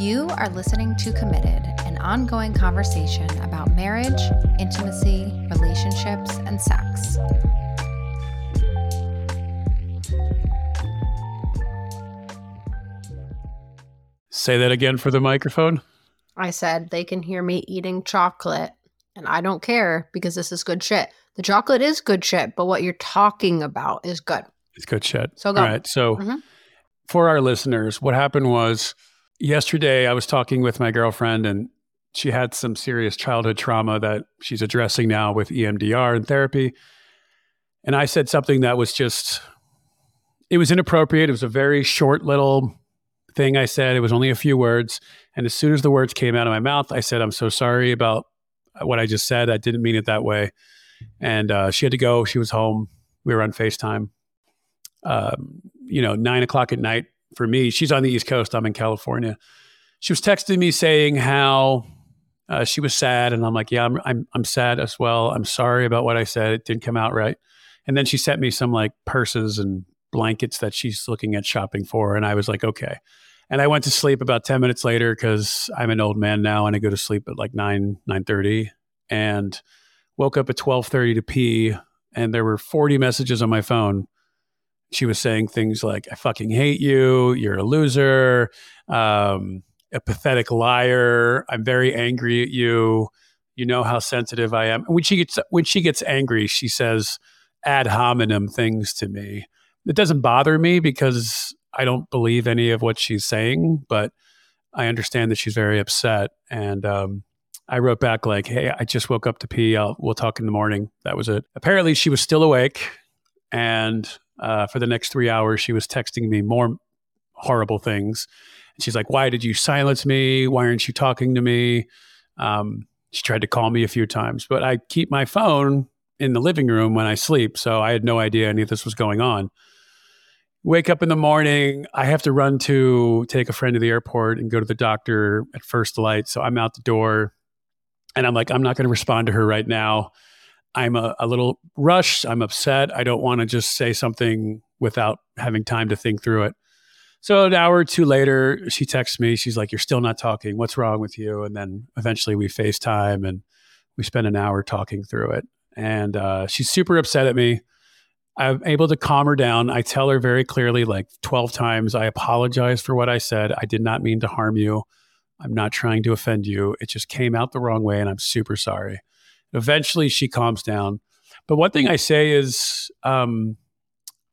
You are listening to Committed, an ongoing conversation about marriage, intimacy, relationships, and sex. Say that again for the microphone. I said they can hear me eating chocolate, and I don't care because this is good shit. The chocolate is good shit, but what you're talking about is good. It's good shit. So go. All right. So Mhm. for our listeners, what happened was yesterday I was talking with my girlfriend and she had some serious childhood trauma that she's addressing now with EMDR and therapy. And I said something that was just it was inappropriate. It was a very short little thing I said. It was only a few words. And as soon as the words came out of my mouth, I said, I'm so sorry about what I just said. I didn't mean it that way. And uh, she had to go. She was home. We were on FaceTime. Um, you know, nine o'clock at night for me. She's on the East Coast. I'm in California. She was texting me saying how uh, she was sad, and I'm like, yeah, I'm, I'm I'm sad as well. I'm sorry about what I said. It didn't come out right. And then she sent me some like purses and blankets that she's looking at shopping for, and I was like, okay. And I went to sleep about ten minutes later because I'm an old man now, and I go to sleep at like nine nine thirty, and woke up at twelve thirty to pee, and there were forty messages on my phone she was saying things like i fucking hate you. You're a loser. Um, a pathetic liar. I'm very angry at you. You know how sensitive i am. When she gets when she gets angry she says ad hominem things to me. It doesn't bother me because i don't believe any of what she's saying but i understand that she's very upset. And um, i wrote back like hey i just woke up to pee. I'll, we'll talk in the morning. That was it. Apparently she was still awake and uh, for the next three hours, she was texting me more horrible things. And she's like, Why did you silence me? Why aren't you talking to me? Um, she tried to call me a few times, but I keep my phone in the living room when I sleep. So I had no idea any of this was going on. Wake up in the morning. I have to run to take a friend to the airport and go to the doctor at first light. So I'm out the door and I'm like, I'm not going to respond to her right now. I'm a, a little rushed. I'm upset. I don't want to just say something without having time to think through it. So an hour or two later, she texts me. She's like, "You're still not talking. What's wrong with you?" And then eventually we FaceTime and we spend an hour talking through it. And uh, she's super upset at me. I'm able to calm her down. I tell her very clearly, like 12 times, I apologize for what I said. I did not mean to harm you. I'm not trying to offend you. It just came out the wrong way, and I'm super sorry. Eventually, she calms down. But one thing I say is, um,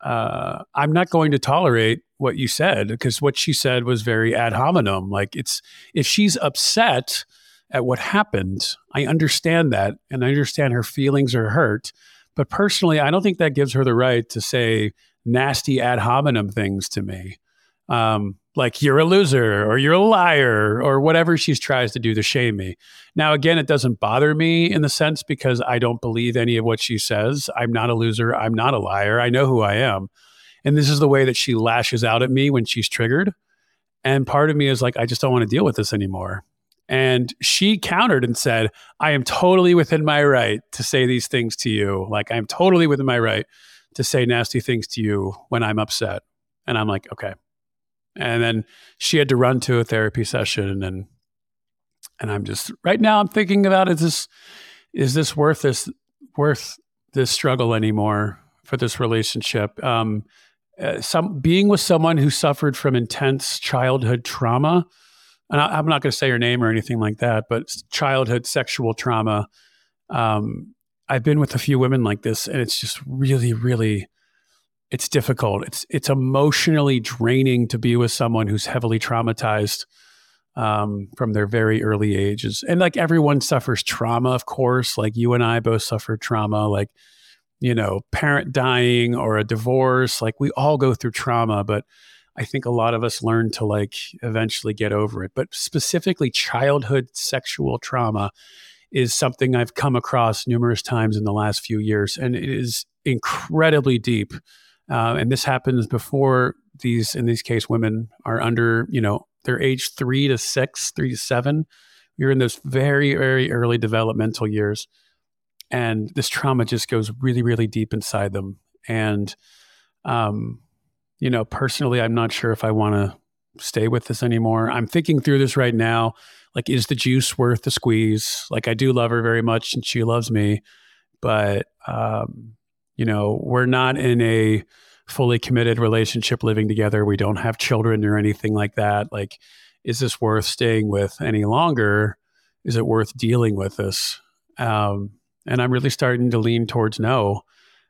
uh, I'm not going to tolerate what you said because what she said was very ad hominem. Like it's if she's upset at what happened, I understand that, and I understand her feelings are hurt. But personally, I don't think that gives her the right to say nasty ad hominem things to me. Um, like you're a loser or you're a liar or whatever she tries to do to shame me. Now, again, it doesn't bother me in the sense because I don't believe any of what she says. I'm not a loser. I'm not a liar. I know who I am. And this is the way that she lashes out at me when she's triggered. And part of me is like, I just don't want to deal with this anymore. And she countered and said, I am totally within my right to say these things to you. Like, I'm totally within my right to say nasty things to you when I'm upset. And I'm like, okay. And then she had to run to a therapy session and and I'm just right now I'm thinking about is this is this worth this worth this struggle anymore for this relationship? Um, uh, some being with someone who suffered from intense childhood trauma, and I, I'm not going to say her name or anything like that, but childhood sexual trauma. Um, I've been with a few women like this, and it's just really, really, it's difficult. It's it's emotionally draining to be with someone who's heavily traumatized um, from their very early ages. And like everyone suffers trauma, of course. Like you and I both suffered trauma, like, you know, parent dying or a divorce. Like we all go through trauma, but I think a lot of us learn to like eventually get over it. But specifically, childhood sexual trauma is something I've come across numerous times in the last few years. And it is incredibly deep. Uh, and this happens before these, in these case, women are under, you know, they're age three to six, three to seven. You're in those very, very early developmental years. And this trauma just goes really, really deep inside them. And, um, you know, personally, I'm not sure if I want to stay with this anymore. I'm thinking through this right now. Like, is the juice worth the squeeze? Like, I do love her very much and she loves me, but, um, you know, we're not in a fully committed relationship living together. We don't have children or anything like that. Like, is this worth staying with any longer? Is it worth dealing with this? Um, and I'm really starting to lean towards no.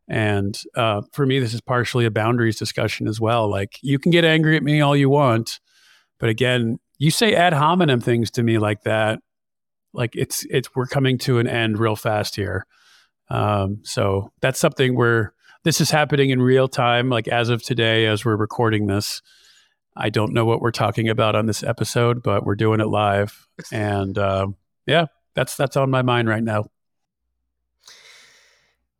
And uh, for me, this is partially a boundaries discussion as well. Like, you can get angry at me all you want, but again, you say ad hominem things to me like that. Like it's it's we're coming to an end real fast here. Um, so that's something where this is happening in real time, like as of today, as we're recording this. I don't know what we're talking about on this episode, but we're doing it live, and uh, yeah, that's that's on my mind right now.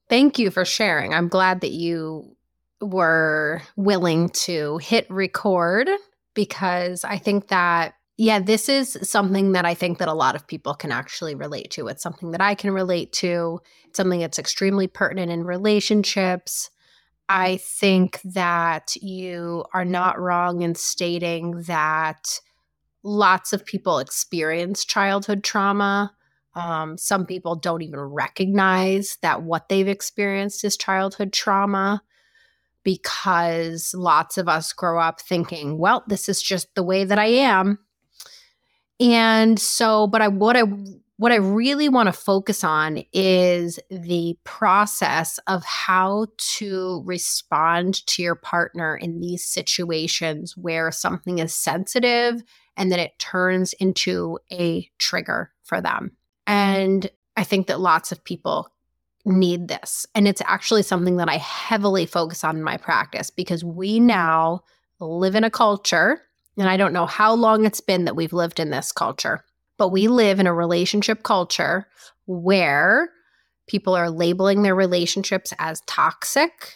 Thank you for sharing. I'm glad that you were willing to hit record because I think that yeah, this is something that I think that a lot of people can actually relate to. It's something that I can relate to. It's something that's extremely pertinent in relationships. I think that you are not wrong in stating that lots of people experience childhood trauma. Um, some people don't even recognize that what they've experienced is childhood trauma because lots of us grow up thinking, well, this is just the way that I am. And so, but I what I what I really want to focus on is the process of how to respond to your partner in these situations where something is sensitive and then it turns into a trigger for them. And I think that lots of people need this. And it's actually something that I heavily focus on in my practice because we now live in a culture, and I don't know how long it's been that we've lived in this culture, but we live in a relationship culture where people are labeling their relationships as toxic.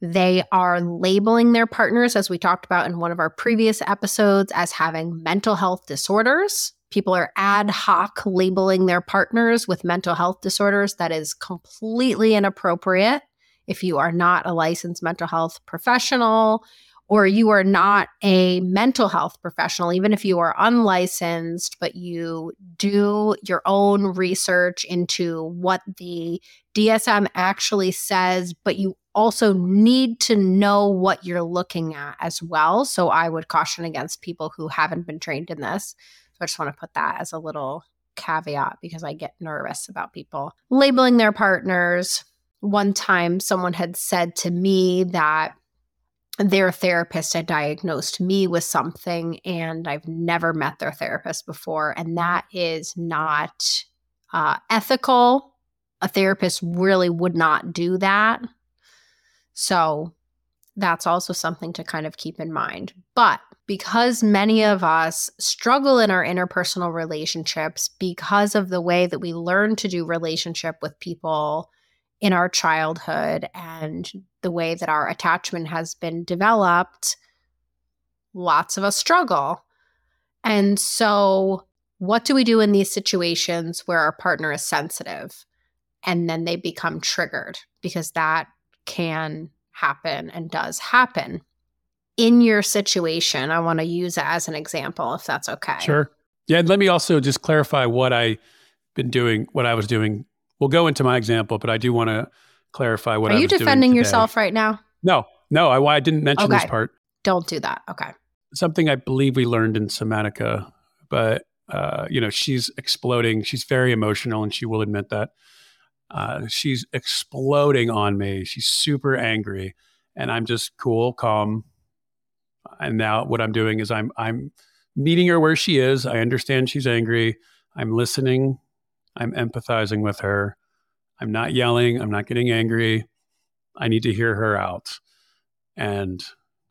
They are labeling their partners, as we talked about in one of our previous episodes, as having mental health disorders. People are ad hoc labeling their partners with mental health disorders. That is completely inappropriate. If you are not a licensed mental health professional or you are not a mental health professional, even if you are unlicensed, but you do your own research into what the DSM actually says, but you also need to know what you're looking at as well. So I would caution against people who haven't been trained in this. So I just want to put that as a little caveat because I get nervous about people labeling their partners. One time, someone had said to me that their therapist had diagnosed me with something, and I've never met their therapist before. And that is not uh, ethical. A therapist really would not do that. So that's also something to kind of keep in mind. But because many of us struggle in our interpersonal relationships because of the way that we learn to do relationship with people in our childhood and the way that our attachment has been developed, lots of us struggle. And so, what do we do in these situations where our partner is sensitive and then they become triggered? Because that can happen and does happen in your situation, I want to use it as an example, if that's okay. Sure. Yeah. And let me also just clarify what I've been doing, what I was doing. We'll go into my example, but I do want to clarify what I'm. Are I you defending yourself right now? No, no, I, I didn't mention okay. this part. Don't do that. Okay. Something I believe we learned in Somatica, but, uh, you know, she's exploding. She's very emotional and she will admit that. Uh, she's exploding on me. She's super angry. And I'm just cool, calm, and now what I'm doing is I'm I'm meeting her where she is. I understand she's angry. I'm listening. I'm empathizing with her. I'm not yelling. I'm not getting angry. I need to hear her out. And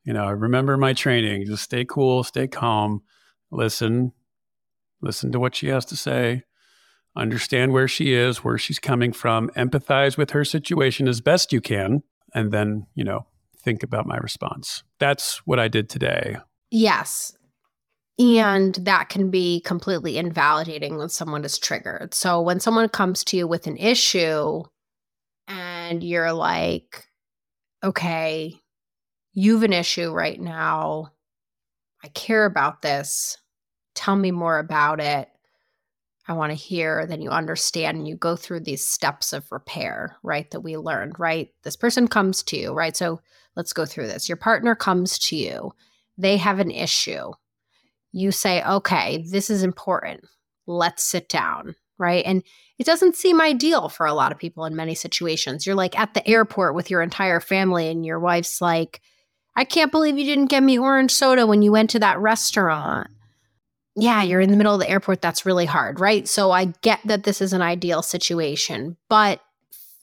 you know, I remember my training. Just stay cool, stay calm, listen, listen to what she has to say, understand where she is, where she's coming from, empathize with her situation as best you can, and then, you know, think about my response. That's what I did today. Yes. And that can be completely invalidating when someone is triggered. So when someone comes to you with an issue and you're like, okay, you've an issue right now. I care about this. Tell me more about it. I want to hear, then you understand and you go through these steps of repair, right? That we learned, right? This person comes to you, right? So let's go through this. Your partner comes to you, they have an issue. You say, okay, this is important. Let's sit down, right? And it doesn't seem ideal for a lot of people in many situations. You're like at the airport with your entire family, and your wife's like, I can't believe you didn't get me orange soda when you went to that restaurant yeah, you're in the middle of the airport. That's really hard, right? So I get that this is an ideal situation, but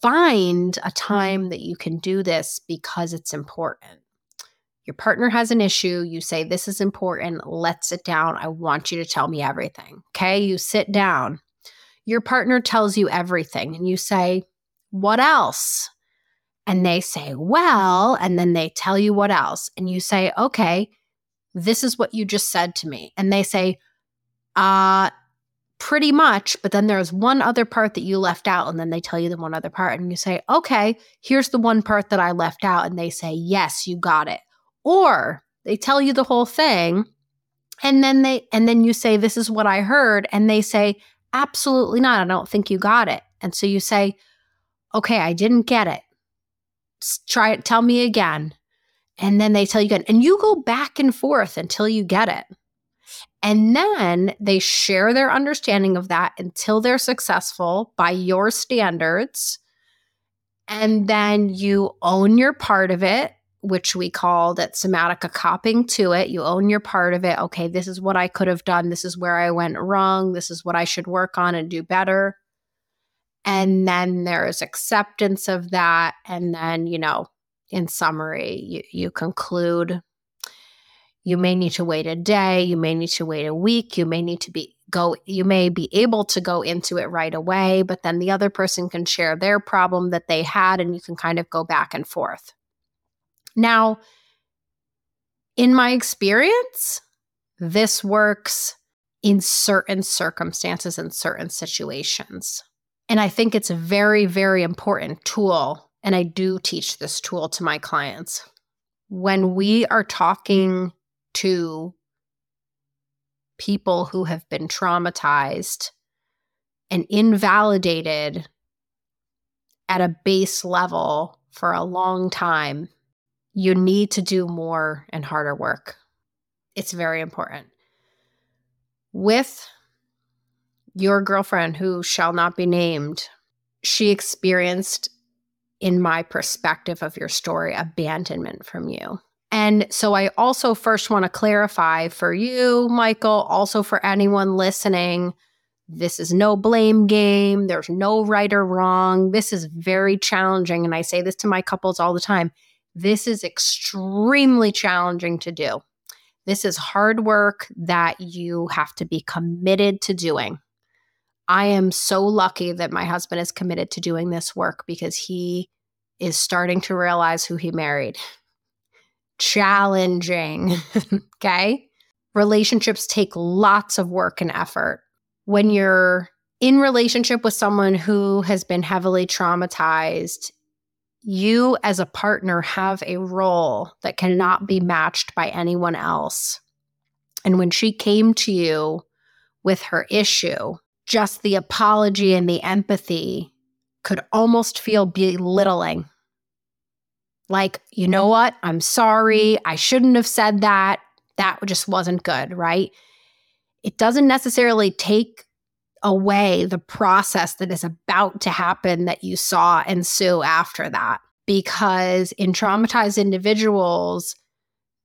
find a time that you can do this because it's important. Your partner has an issue. You say, This is important. Let's sit down. I want you to tell me everything. Okay. You sit down. Your partner tells you everything, and you say, What else? And they say, Well, and then they tell you what else. And you say, Okay, this is what you just said to me. And they say, uh, pretty much. But then there's one other part that you left out. And then they tell you the one other part. And you say, okay, here's the one part that I left out. And they say, yes, you got it. Or they tell you the whole thing. And then they, and then you say, this is what I heard. And they say, absolutely not. I don't think you got it. And so you say, okay, I didn't get it. Try it. Tell me again. And then they tell you again. And you go back and forth until you get it. And then they share their understanding of that until they're successful by your standards. And then you own your part of it, which we called at Somatica copping to it. You own your part of it. Okay, this is what I could have done. This is where I went wrong. This is what I should work on and do better. And then there's acceptance of that. And then, you know, in summary, you, you conclude you may need to wait a day, you may need to wait a week, you may need to be go you may be able to go into it right away, but then the other person can share their problem that they had and you can kind of go back and forth. Now, in my experience, this works in certain circumstances and certain situations. And I think it's a very, very important tool. And I do teach this tool to my clients. When we are talking to people who have been traumatized and invalidated at a base level for a long time, you need to do more and harder work. It's very important. With your girlfriend, who shall not be named, she experienced, in my perspective of your story, abandonment from you. And so I also first want to clarify for you, Michael, also for anyone listening, this is no blame game. There's no right or wrong. This is very challenging. And I say this to my couples all the time. This is extremely challenging to do. This is hard work that you have to be committed to doing. I am so lucky that my husband is committed to doing this work because he is starting to realize who he married challenging. okay. Relationships take lots of work and effort. When you're in relationship with someone who has been heavily traumatized, you as a partner have a role that cannot be matched by anyone else. And when she came to you with her issue, just the apology and the empathy could almost feel belittling like, you know what? I'm sorry. I shouldn't have said that. That just wasn't good, right? It doesn't necessarily take away the process that is about to happen that you saw ensue after that. Because in traumatized individuals,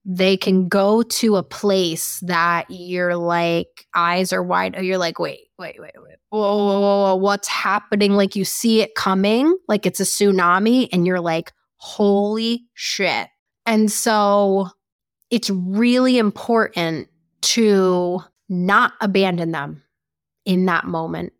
they can go to a place that you're like, eyes are wide. You're like, wait, wait, wait, wait. Whoa, whoa, whoa, whoa, what's happening? Like you see it coming, like it's a tsunami, and you're like, holy shit. And so it's really important to not abandon them in that moment.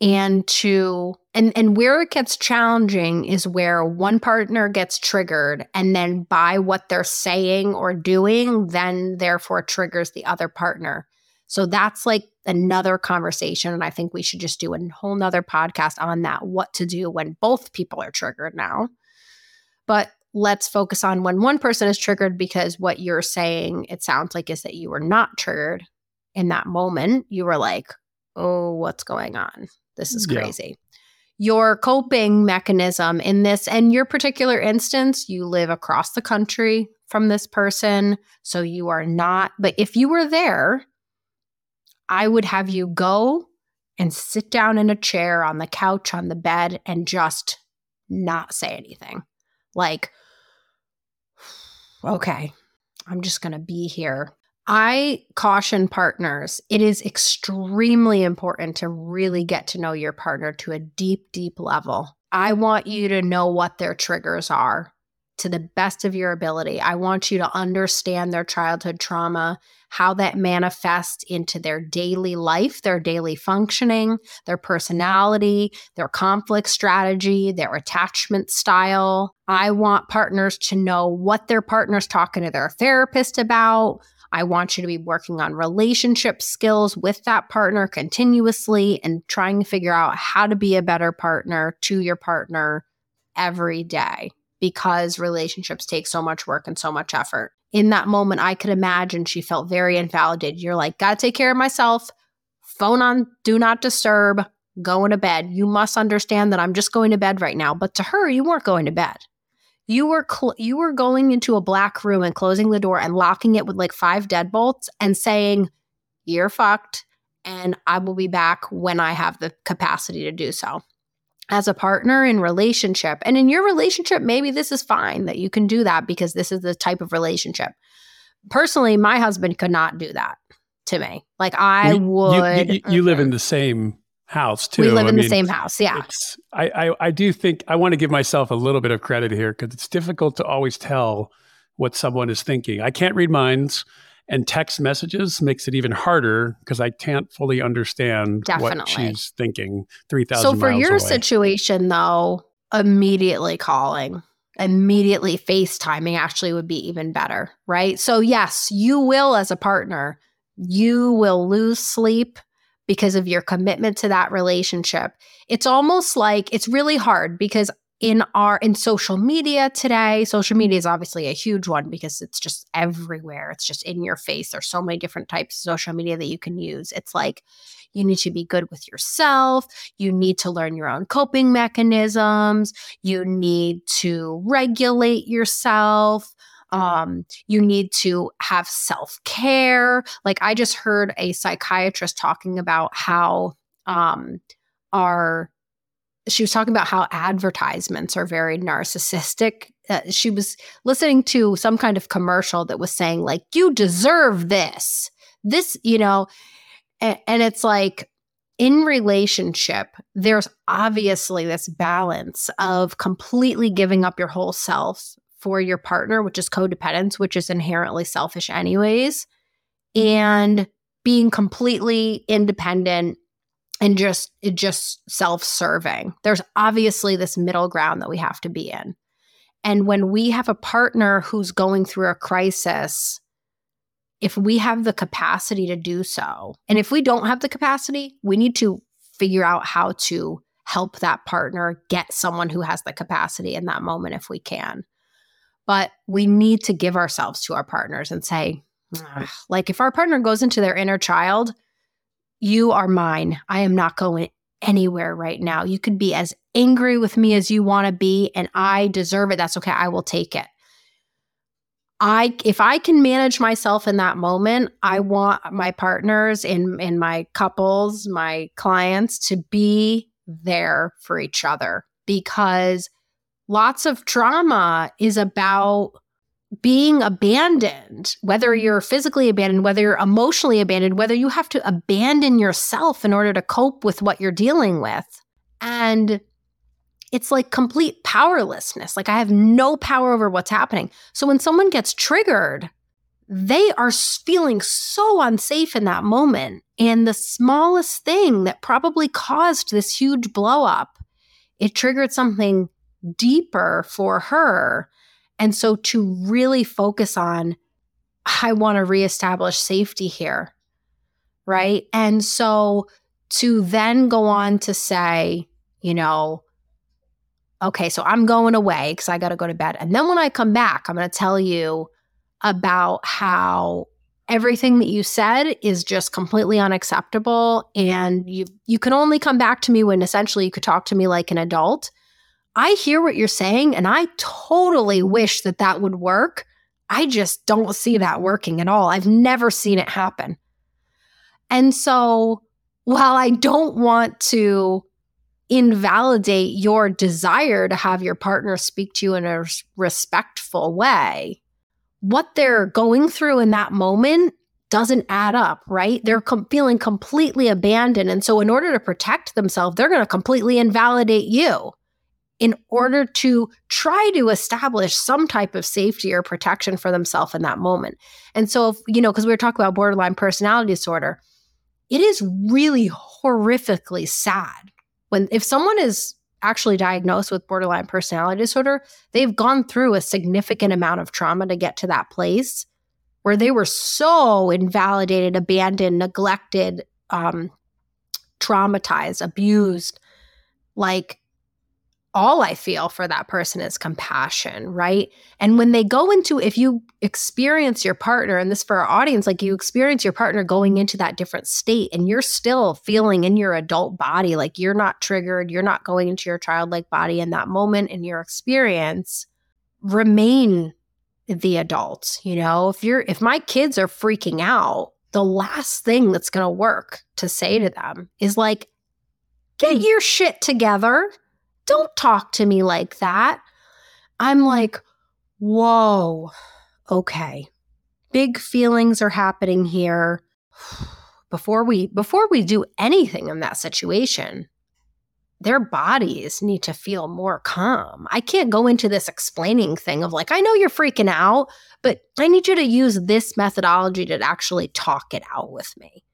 And to and and where it gets challenging is where one partner gets triggered and then by what they're saying or doing then therefore triggers the other partner. So that's like another conversation and i think we should just do a whole nother podcast on that what to do when both people are triggered now. But let's focus on when one person is triggered because what you're saying, it sounds like, is that you were not triggered in that moment. You were like, oh, what's going on? This is crazy. Yeah. Your coping mechanism in this, and your particular instance, you live across the country from this person. So you are not, but if you were there, I would have you go and sit down in a chair on the couch, on the bed, and just not say anything. Like, okay, I'm just going to be here. I caution partners, it is extremely important to really get to know your partner to a deep, deep level. I want you to know what their triggers are to the best of your ability. I want you to understand their childhood trauma, how that manifests into their daily life, their daily functioning, their personality, their conflict strategy, their attachment style. I want partners to know what their partner's talking to their therapist about. I want you to be working on relationship skills with that partner continuously and trying to figure out how to be a better partner to your partner every day because relationships take so much work and so much effort. In that moment, I could imagine she felt very invalidated. You're like, gotta take care of myself, phone on, do not disturb, going to bed. You must understand that I'm just going to bed right now. But to her, you weren't going to bed. You were cl- you were going into a black room and closing the door and locking it with like five deadbolts and saying, "You're fucked, and I will be back when I have the capacity to do so." as a partner in relationship and in your relationship maybe this is fine that you can do that because this is the type of relationship personally my husband could not do that to me like i you, would you, you, you live in the same house too we live I in mean, the same house yeah I, I i do think i want to give myself a little bit of credit here because it's difficult to always tell what someone is thinking i can't read minds and text messages makes it even harder because I can't fully understand Definitely. what she's thinking 3000 So for your away. situation though, immediately calling, immediately FaceTiming actually would be even better, right? So yes, you will as a partner, you will lose sleep because of your commitment to that relationship. It's almost like it's really hard because in our in social media today social media is obviously a huge one because it's just everywhere. It's just in your face. There's so many different types of social media that you can use. It's like you need to be good with yourself. You need to learn your own coping mechanisms. You need to regulate yourself um, you need to have self care. Like, I just heard a psychiatrist talking about how um, our she was talking about how advertisements are very narcissistic. Uh, she was listening to some kind of commercial that was saying, like, you deserve this. This, you know, and, and it's like in relationship, there's obviously this balance of completely giving up your whole self for your partner, which is codependence, which is inherently selfish, anyways, mm-hmm. and being completely independent and just just self-serving. There's obviously this middle ground that we have to be in. And when we have a partner who's going through a crisis, if we have the capacity to do so, and if we don't have the capacity, we need to figure out how to help that partner get someone who has the capacity in that moment if we can. But we need to give ourselves to our partners and say, like, if our partner goes into their inner child, you are mine. I am not going anywhere right now. You could be as angry with me as you want to be, and I deserve it. That's okay. I will take it. I if I can manage myself in that moment, I want my partners in in my couples, my clients to be there for each other because lots of trauma is about being abandoned, whether you're physically abandoned, whether you're emotionally abandoned, whether you have to abandon yourself in order to cope with what you're dealing with. And it's like complete powerlessness. Like I have no power over what's happening. So when someone gets triggered, they are feeling so unsafe in that moment. And the smallest thing that probably caused this huge blow up, it triggered something deeper for her and so to really focus on, I want to reestablish safety here. Right. And so to then go on to say, you know, okay, so I'm going away because I got to go to bed. And then when I come back, I'm going to tell you about how everything that you said is just completely unacceptable and you you can only come back to me when essentially you could talk to me like an adult. I hear what you're saying and I totally wish that that would work. I just don't see that working at all. I've never seen it happen. And so while I don't want to invalidate your desire to have your partner speak to you in a respectful way, what they're going through in that moment doesn't add up, right? They're com- feeling completely abandoned. And so, in order to protect themselves, they're going to completely invalidate you in order to try to establish some type of safety or protection for themselves in that moment. And so, if, you know, because we were talking about borderline personality disorder, it is really horrifically sad when if someone is actually diagnosed with borderline personality disorder, they've gone through a significant amount of trauma to get to that place where they were so invalidated, abandoned, neglected, um, traumatized, abused. Like all I feel for that person is compassion, right? And when they go into, if you experience your partner, and this for our audience, like you experience your partner going into that different state and you're still feeling in your adult body, like you're not triggered, you're not going into your childlike body in that moment in your experience, remain the adult. You know, if you're, if my kids are freaking out, the last thing that's going to work to say to them is like, get your shit together don't talk to me like that. I'm like, whoa, okay. Big feelings are happening here. Before we before we do anything in that situation, their bodies need to feel more calm. I can't go into this explaining thing of like, I know you're freaking out, but I need you to use this methodology to actually talk it out with me.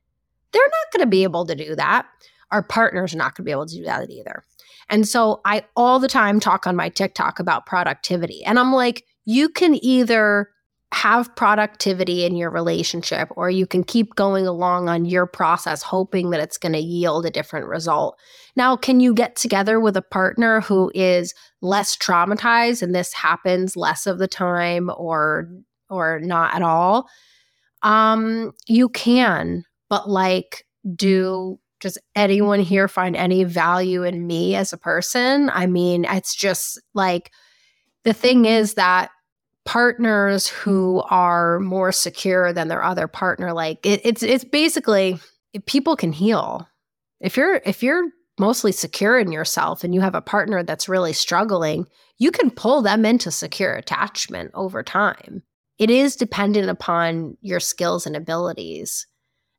They're not going to be able to do that. Our partner's are not going to be able to do that either. And so I all the time talk on my TikTok about productivity. And I'm like, you can either have productivity in your relationship or you can keep going along on your process hoping that it's going to yield a different result. Now, can you get together with a partner who is less traumatized and this happens less of the time or or not at all? Um you can, but like do does anyone here find any value in me as a person? I mean, it's just like the thing is that partners who are more secure than their other partner, like it, it's it's basically people can heal. If you're if you're mostly secure in yourself and you have a partner that's really struggling, you can pull them into secure attachment over time. It is dependent upon your skills and abilities.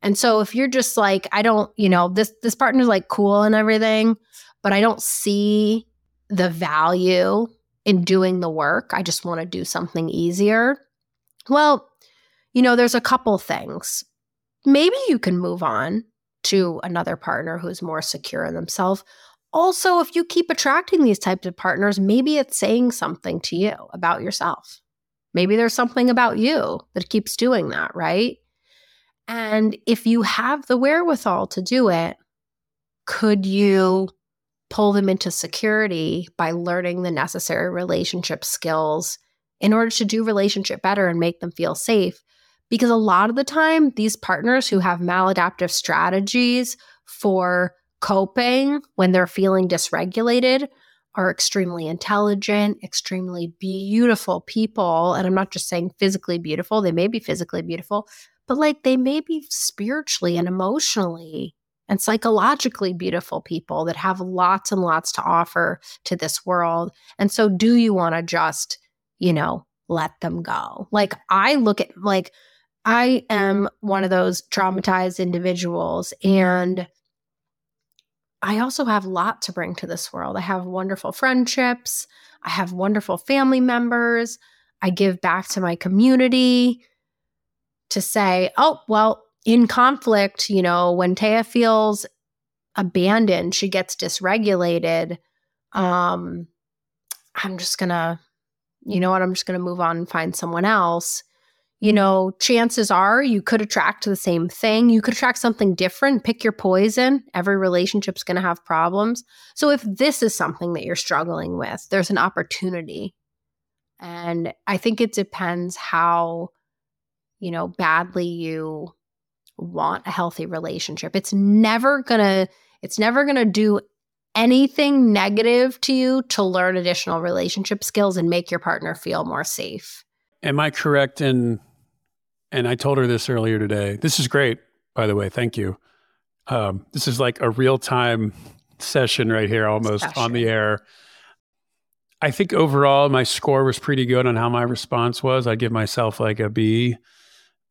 And so if you're just like, I don't, you know, this this partner's like cool and everything, but I don't see the value in doing the work. I just want to do something easier. Well, you know, there's a couple things. Maybe you can move on to another partner who's more secure in themselves. Also, if you keep attracting these types of partners, maybe it's saying something to you about yourself. Maybe there's something about you that keeps doing that, right? And if you have the wherewithal to do it, could you pull them into security by learning the necessary relationship skills in order to do relationship better and make them feel safe? Because a lot of the time, these partners who have maladaptive strategies for coping when they're feeling dysregulated are extremely intelligent, extremely beautiful people. And I'm not just saying physically beautiful, they may be physically beautiful, but like they may be spiritually and emotionally and psychologically beautiful people that have lots and lots to offer to this world. And so, do you want to just, you know, let them go? Like, I look at, like, I am one of those traumatized individuals and I also have a lot to bring to this world. I have wonderful friendships, I have wonderful family members, I give back to my community to say, oh, well, in conflict, you know, when Taya feels abandoned, she gets dysregulated. Um, I'm just gonna, you know what, I'm just gonna move on and find someone else. you know, chances are you could attract the same thing. You could attract something different. Pick your poison. Every relationship's going to have problems. So if this is something that you're struggling with, there's an opportunity. And I think it depends how, you know, badly you want a healthy relationship. It's never going to it's never going to do anything negative to you to learn additional relationship skills and make your partner feel more safe. Am I correct in and I told her this earlier today. This is great, by the way. Thank you. Um, this is like a real time session right here, almost on the air. I think overall my score was pretty good on how my response was. I'd give myself like a B,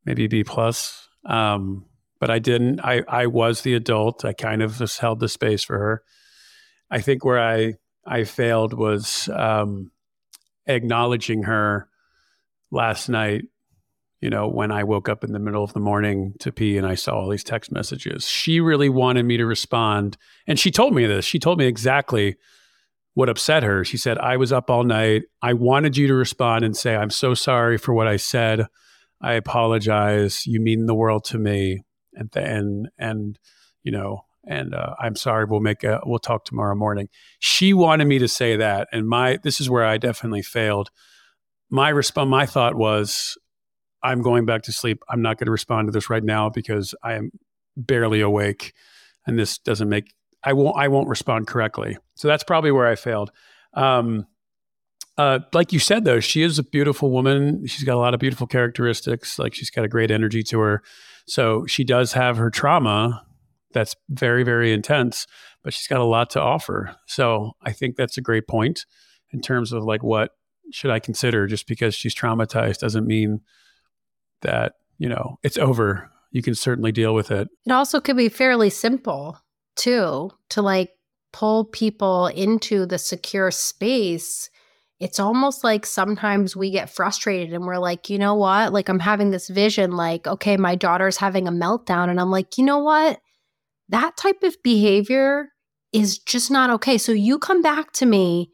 maybe B plus. Um, but I didn't. I I was the adult. I kind of just held the space for her. I think where I I failed was um, acknowledging her last night you know, when I woke up in the middle of the morning to pee and I saw all these text messages. She really wanted me to respond. And she told me this. She told me exactly what upset her. She said, I was up all night. I wanted you to respond and say, I'm so sorry for what I said. I apologize. You mean the world to me. And then, and, you know, and uh, I'm sorry. We'll make a, we'll talk tomorrow morning. She wanted me to say that. And my, this is where I definitely failed. My response, my thought was, I'm going back to sleep. I'm not going to respond to this right now because I am barely awake and this doesn't make I won't I won't respond correctly. So that's probably where I failed. Um, uh, like you said though, she is a beautiful woman. She's got a lot of beautiful characteristics. Like she's got a great energy to her. So she does have her trauma that's very very intense, but she's got a lot to offer. So I think that's a great point in terms of like what should I consider just because she's traumatized doesn't mean that, you know, it's over. You can certainly deal with it. It also could be fairly simple too to like pull people into the secure space. It's almost like sometimes we get frustrated and we're like, you know what? Like, I'm having this vision, like, okay, my daughter's having a meltdown. And I'm like, you know what? That type of behavior is just not okay. So you come back to me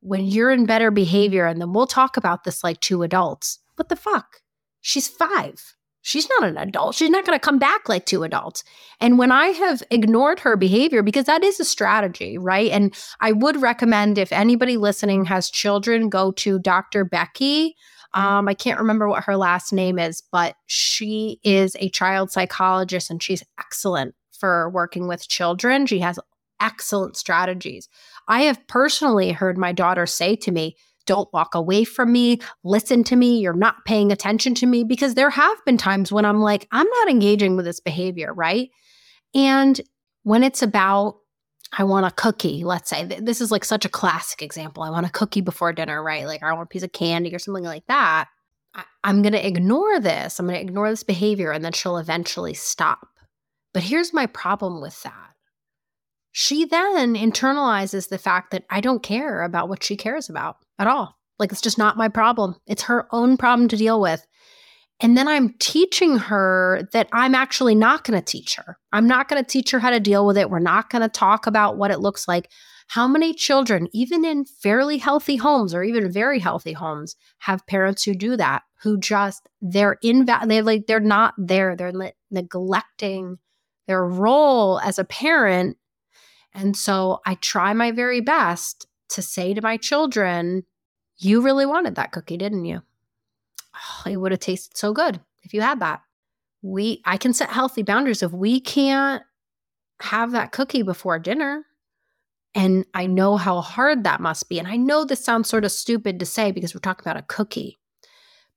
when you're in better behavior and then we'll talk about this like two adults. What the fuck? She's five. She's not an adult. She's not going to come back like two adults. And when I have ignored her behavior, because that is a strategy, right? And I would recommend if anybody listening has children, go to Dr. Becky. Um, I can't remember what her last name is, but she is a child psychologist and she's excellent for working with children. She has excellent strategies. I have personally heard my daughter say to me, don't walk away from me, listen to me, you're not paying attention to me. Because there have been times when I'm like, I'm not engaging with this behavior, right? And when it's about, I want a cookie, let's say, this is like such a classic example. I want a cookie before dinner, right? Like I want a piece of candy or something like that. I'm going to ignore this. I'm going to ignore this behavior and then she'll eventually stop. But here's my problem with that she then internalizes the fact that I don't care about what she cares about at all. Like it's just not my problem. It's her own problem to deal with. And then I'm teaching her that I'm actually not going to teach her. I'm not going to teach her how to deal with it. We're not going to talk about what it looks like. How many children, even in fairly healthy homes or even very healthy homes, have parents who do that, who just they're invalid, they're like they're not there. They're le- neglecting their role as a parent and so I try my very best to say to my children, You really wanted that cookie, didn't you? Oh, it would have tasted so good if you had that. We I can set healthy boundaries if we can't have that cookie before dinner. And I know how hard that must be. And I know this sounds sort of stupid to say because we're talking about a cookie,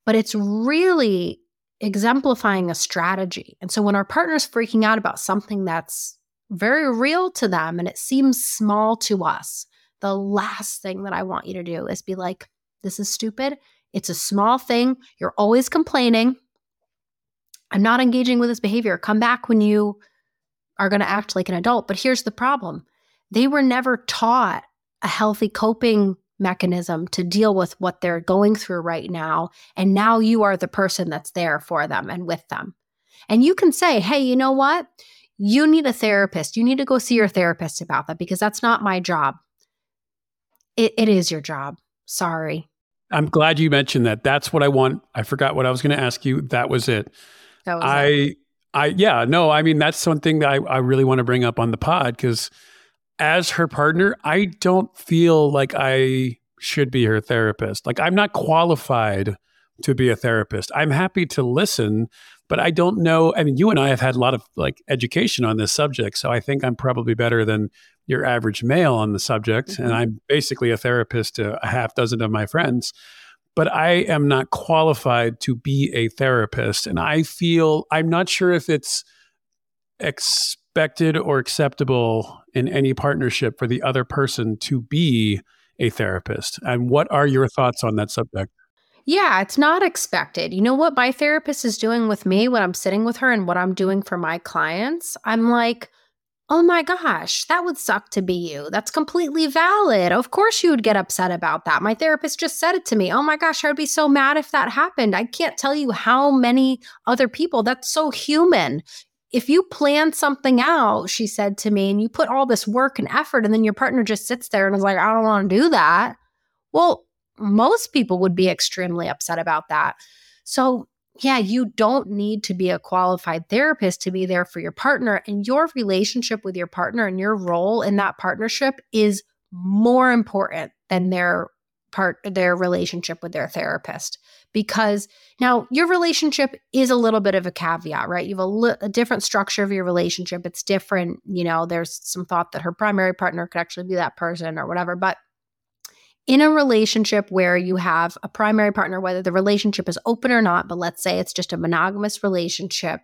but it's really exemplifying a strategy. And so when our partner's freaking out about something that's very real to them and it seems small to us, the last thing that I want you to do is be like, this is stupid. It's a small thing. You're always complaining. I'm not engaging with this behavior. Come back when you are going to act like an adult. But here's the problem they were never taught a healthy coping mechanism to deal with what they're going through right now. And now you are the person that's there for them and with them. And you can say, hey, you know what? You need a therapist. You need to go see your therapist about that because that's not my job. It, it is your job. Sorry. I'm glad you mentioned that. That's what I want. I forgot what I was going to ask you. That was it. That was I, it. I, yeah, no, I mean, that's something that I, I really want to bring up on the pod because as her partner, I don't feel like I should be her therapist. Like, I'm not qualified to be a therapist. I'm happy to listen, but I don't know. I mean, you and I have had a lot of like education on this subject. So I think I'm probably better than your average male on the subject. Mm-hmm. And I'm basically a therapist to a half dozen of my friends. But I am not qualified to be a therapist. And I feel I'm not sure if it's expected or acceptable in any partnership for the other person to be a therapist. And what are your thoughts on that subject? Yeah, it's not expected. You know what my therapist is doing with me when I'm sitting with her and what I'm doing for my clients? I'm like, oh my gosh, that would suck to be you. That's completely valid. Of course, you would get upset about that. My therapist just said it to me. Oh my gosh, I would be so mad if that happened. I can't tell you how many other people, that's so human. If you plan something out, she said to me, and you put all this work and effort, and then your partner just sits there and is like, I don't want to do that. Well, most people would be extremely upset about that. So, yeah, you don't need to be a qualified therapist to be there for your partner. And your relationship with your partner and your role in that partnership is more important than their part their relationship with their therapist because now your relationship is a little bit of a caveat right you have a, li- a different structure of your relationship it's different you know there's some thought that her primary partner could actually be that person or whatever but in a relationship where you have a primary partner, whether the relationship is open or not, but let's say it's just a monogamous relationship,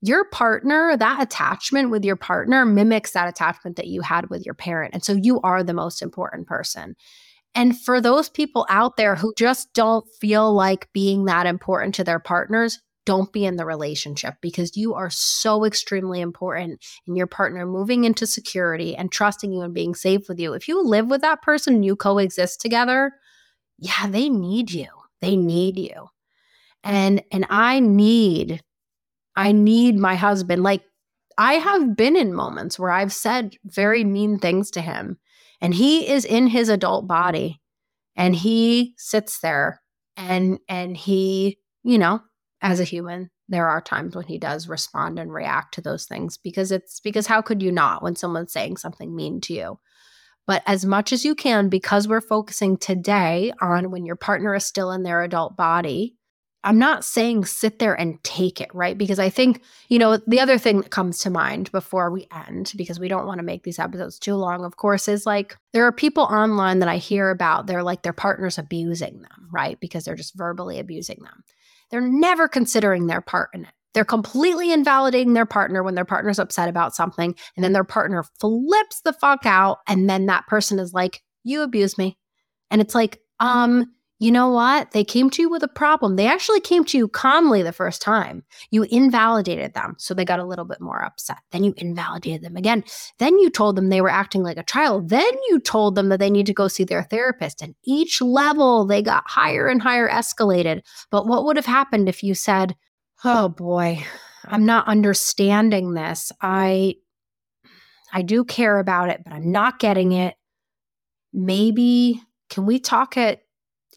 your partner, that attachment with your partner mimics that attachment that you had with your parent. And so you are the most important person. And for those people out there who just don't feel like being that important to their partners, don't be in the relationship because you are so extremely important in your partner moving into security and trusting you and being safe with you. If you live with that person and you coexist together, yeah, they need you. They need you. And and I need I need my husband like I have been in moments where I've said very mean things to him and he is in his adult body and he sits there and and he, you know, as a human there are times when he does respond and react to those things because it's because how could you not when someone's saying something mean to you? But as much as you can because we're focusing today on when your partner is still in their adult body i'm not saying sit there and take it right? Because i think you know the other thing that comes to mind before we end because we don't want to make these episodes too long of course is like there are people online that i hear about they're like their partners abusing them right? Because they're just verbally abusing them they're never considering their part in it. They're completely invalidating their partner when their partner's upset about something. And then their partner flips the fuck out. And then that person is like, You abuse me. And it's like, um, you know what? They came to you with a problem. They actually came to you calmly the first time. You invalidated them. So they got a little bit more upset. Then you invalidated them again. Then you told them they were acting like a child. Then you told them that they need to go see their therapist. And each level they got higher and higher escalated. But what would have happened if you said, Oh boy, I'm not understanding this. I I do care about it, but I'm not getting it. Maybe can we talk at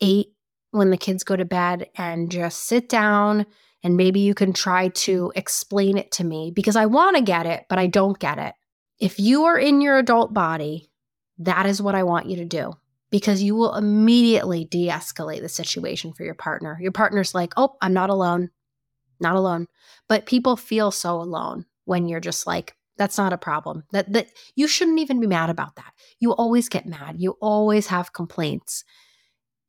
eight when the kids go to bed and just sit down and maybe you can try to explain it to me because I want to get it, but I don't get it. If you are in your adult body, that is what I want you to do because you will immediately de escalate the situation for your partner. Your partner's like, oh, I'm not alone, not alone. But people feel so alone when you're just like, that's not a problem. That that you shouldn't even be mad about that. You always get mad. You always have complaints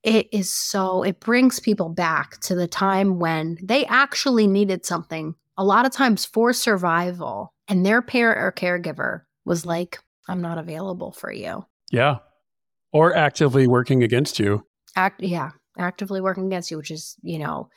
it is so it brings people back to the time when they actually needed something a lot of times for survival and their parent or caregiver was like i'm not available for you Yeah. Or actively working against you. act yeah actively working against you which is you know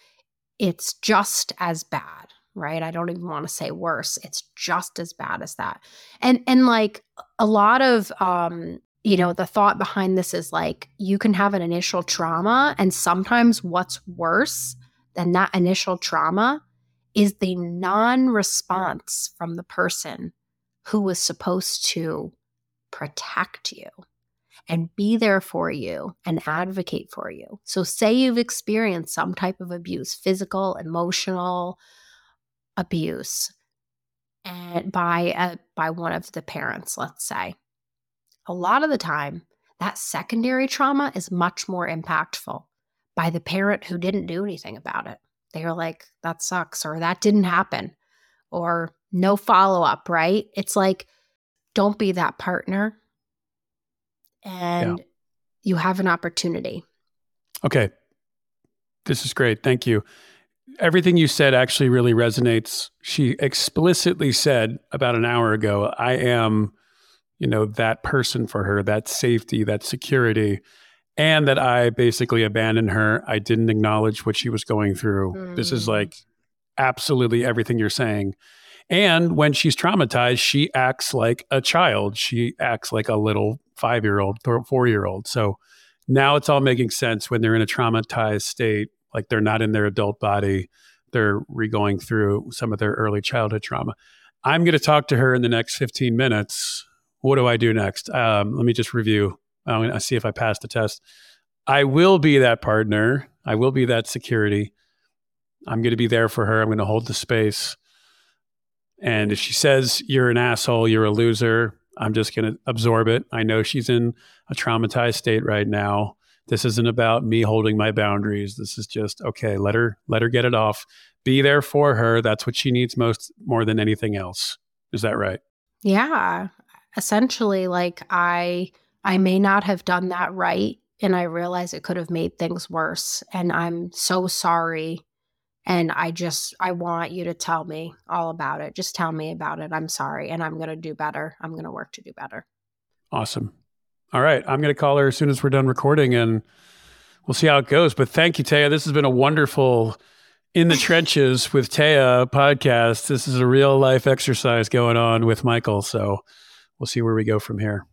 it's just as bad right i don't even want to say worse it's just as bad as that and and like a lot of um you know, the thought behind this is like you can have an initial trauma, and sometimes what's worse than that initial trauma is the non response from the person who was supposed to protect you. and be there for you and advocate for you. So, say you've experienced some type of abuse, physical, emotional abuse, and by a, by one of the parents, let's say. A lot of the time, that secondary trauma is much more impactful by the parent who didn't do anything about it. They are like, that sucks, or that didn't happen, or no follow up, right? It's like, don't be that partner. And yeah. you have an opportunity. Okay. This is great. Thank you. Everything you said actually really resonates. She explicitly said about an hour ago, I am, you know, that person for her, that safety, that security and that I basically abandoned her. I didn't acknowledge what she was going through. Mm. This is mm. like absolutely everything you're saying. And when she's traumatized, she acts like a child. She acts like a little five year old, or four year old. So now it's all making sense when they're in a traumatized state, like they're not in their adult body, they're re going through some of their early childhood trauma. I'm going to talk to her in the next 15 minutes. What do I do next? Um, let me just review. I'm going to see if I passed the test. I will be that partner. I will be that security. I'm going to be there for her. I'm going to hold the space. And if she says you're an asshole, you're a loser, I'm just going to absorb it. I know she's in a traumatized state right now. This isn't about me holding my boundaries. This is just okay, let her let her get it off. Be there for her. That's what she needs most more than anything else. Is that right? Yeah. Essentially like I I may not have done that right and I realize it could have made things worse and I'm so sorry and I just I want you to tell me all about it. Just tell me about it. I'm sorry and I'm going to do better. I'm going to work to do better. Awesome. All right, I'm going to call her as soon as we're done recording and we'll see how it goes. But thank you Taya. This has been a wonderful in the trenches with Taya podcast. This is a real life exercise going on with Michael, so we'll see where we go from here.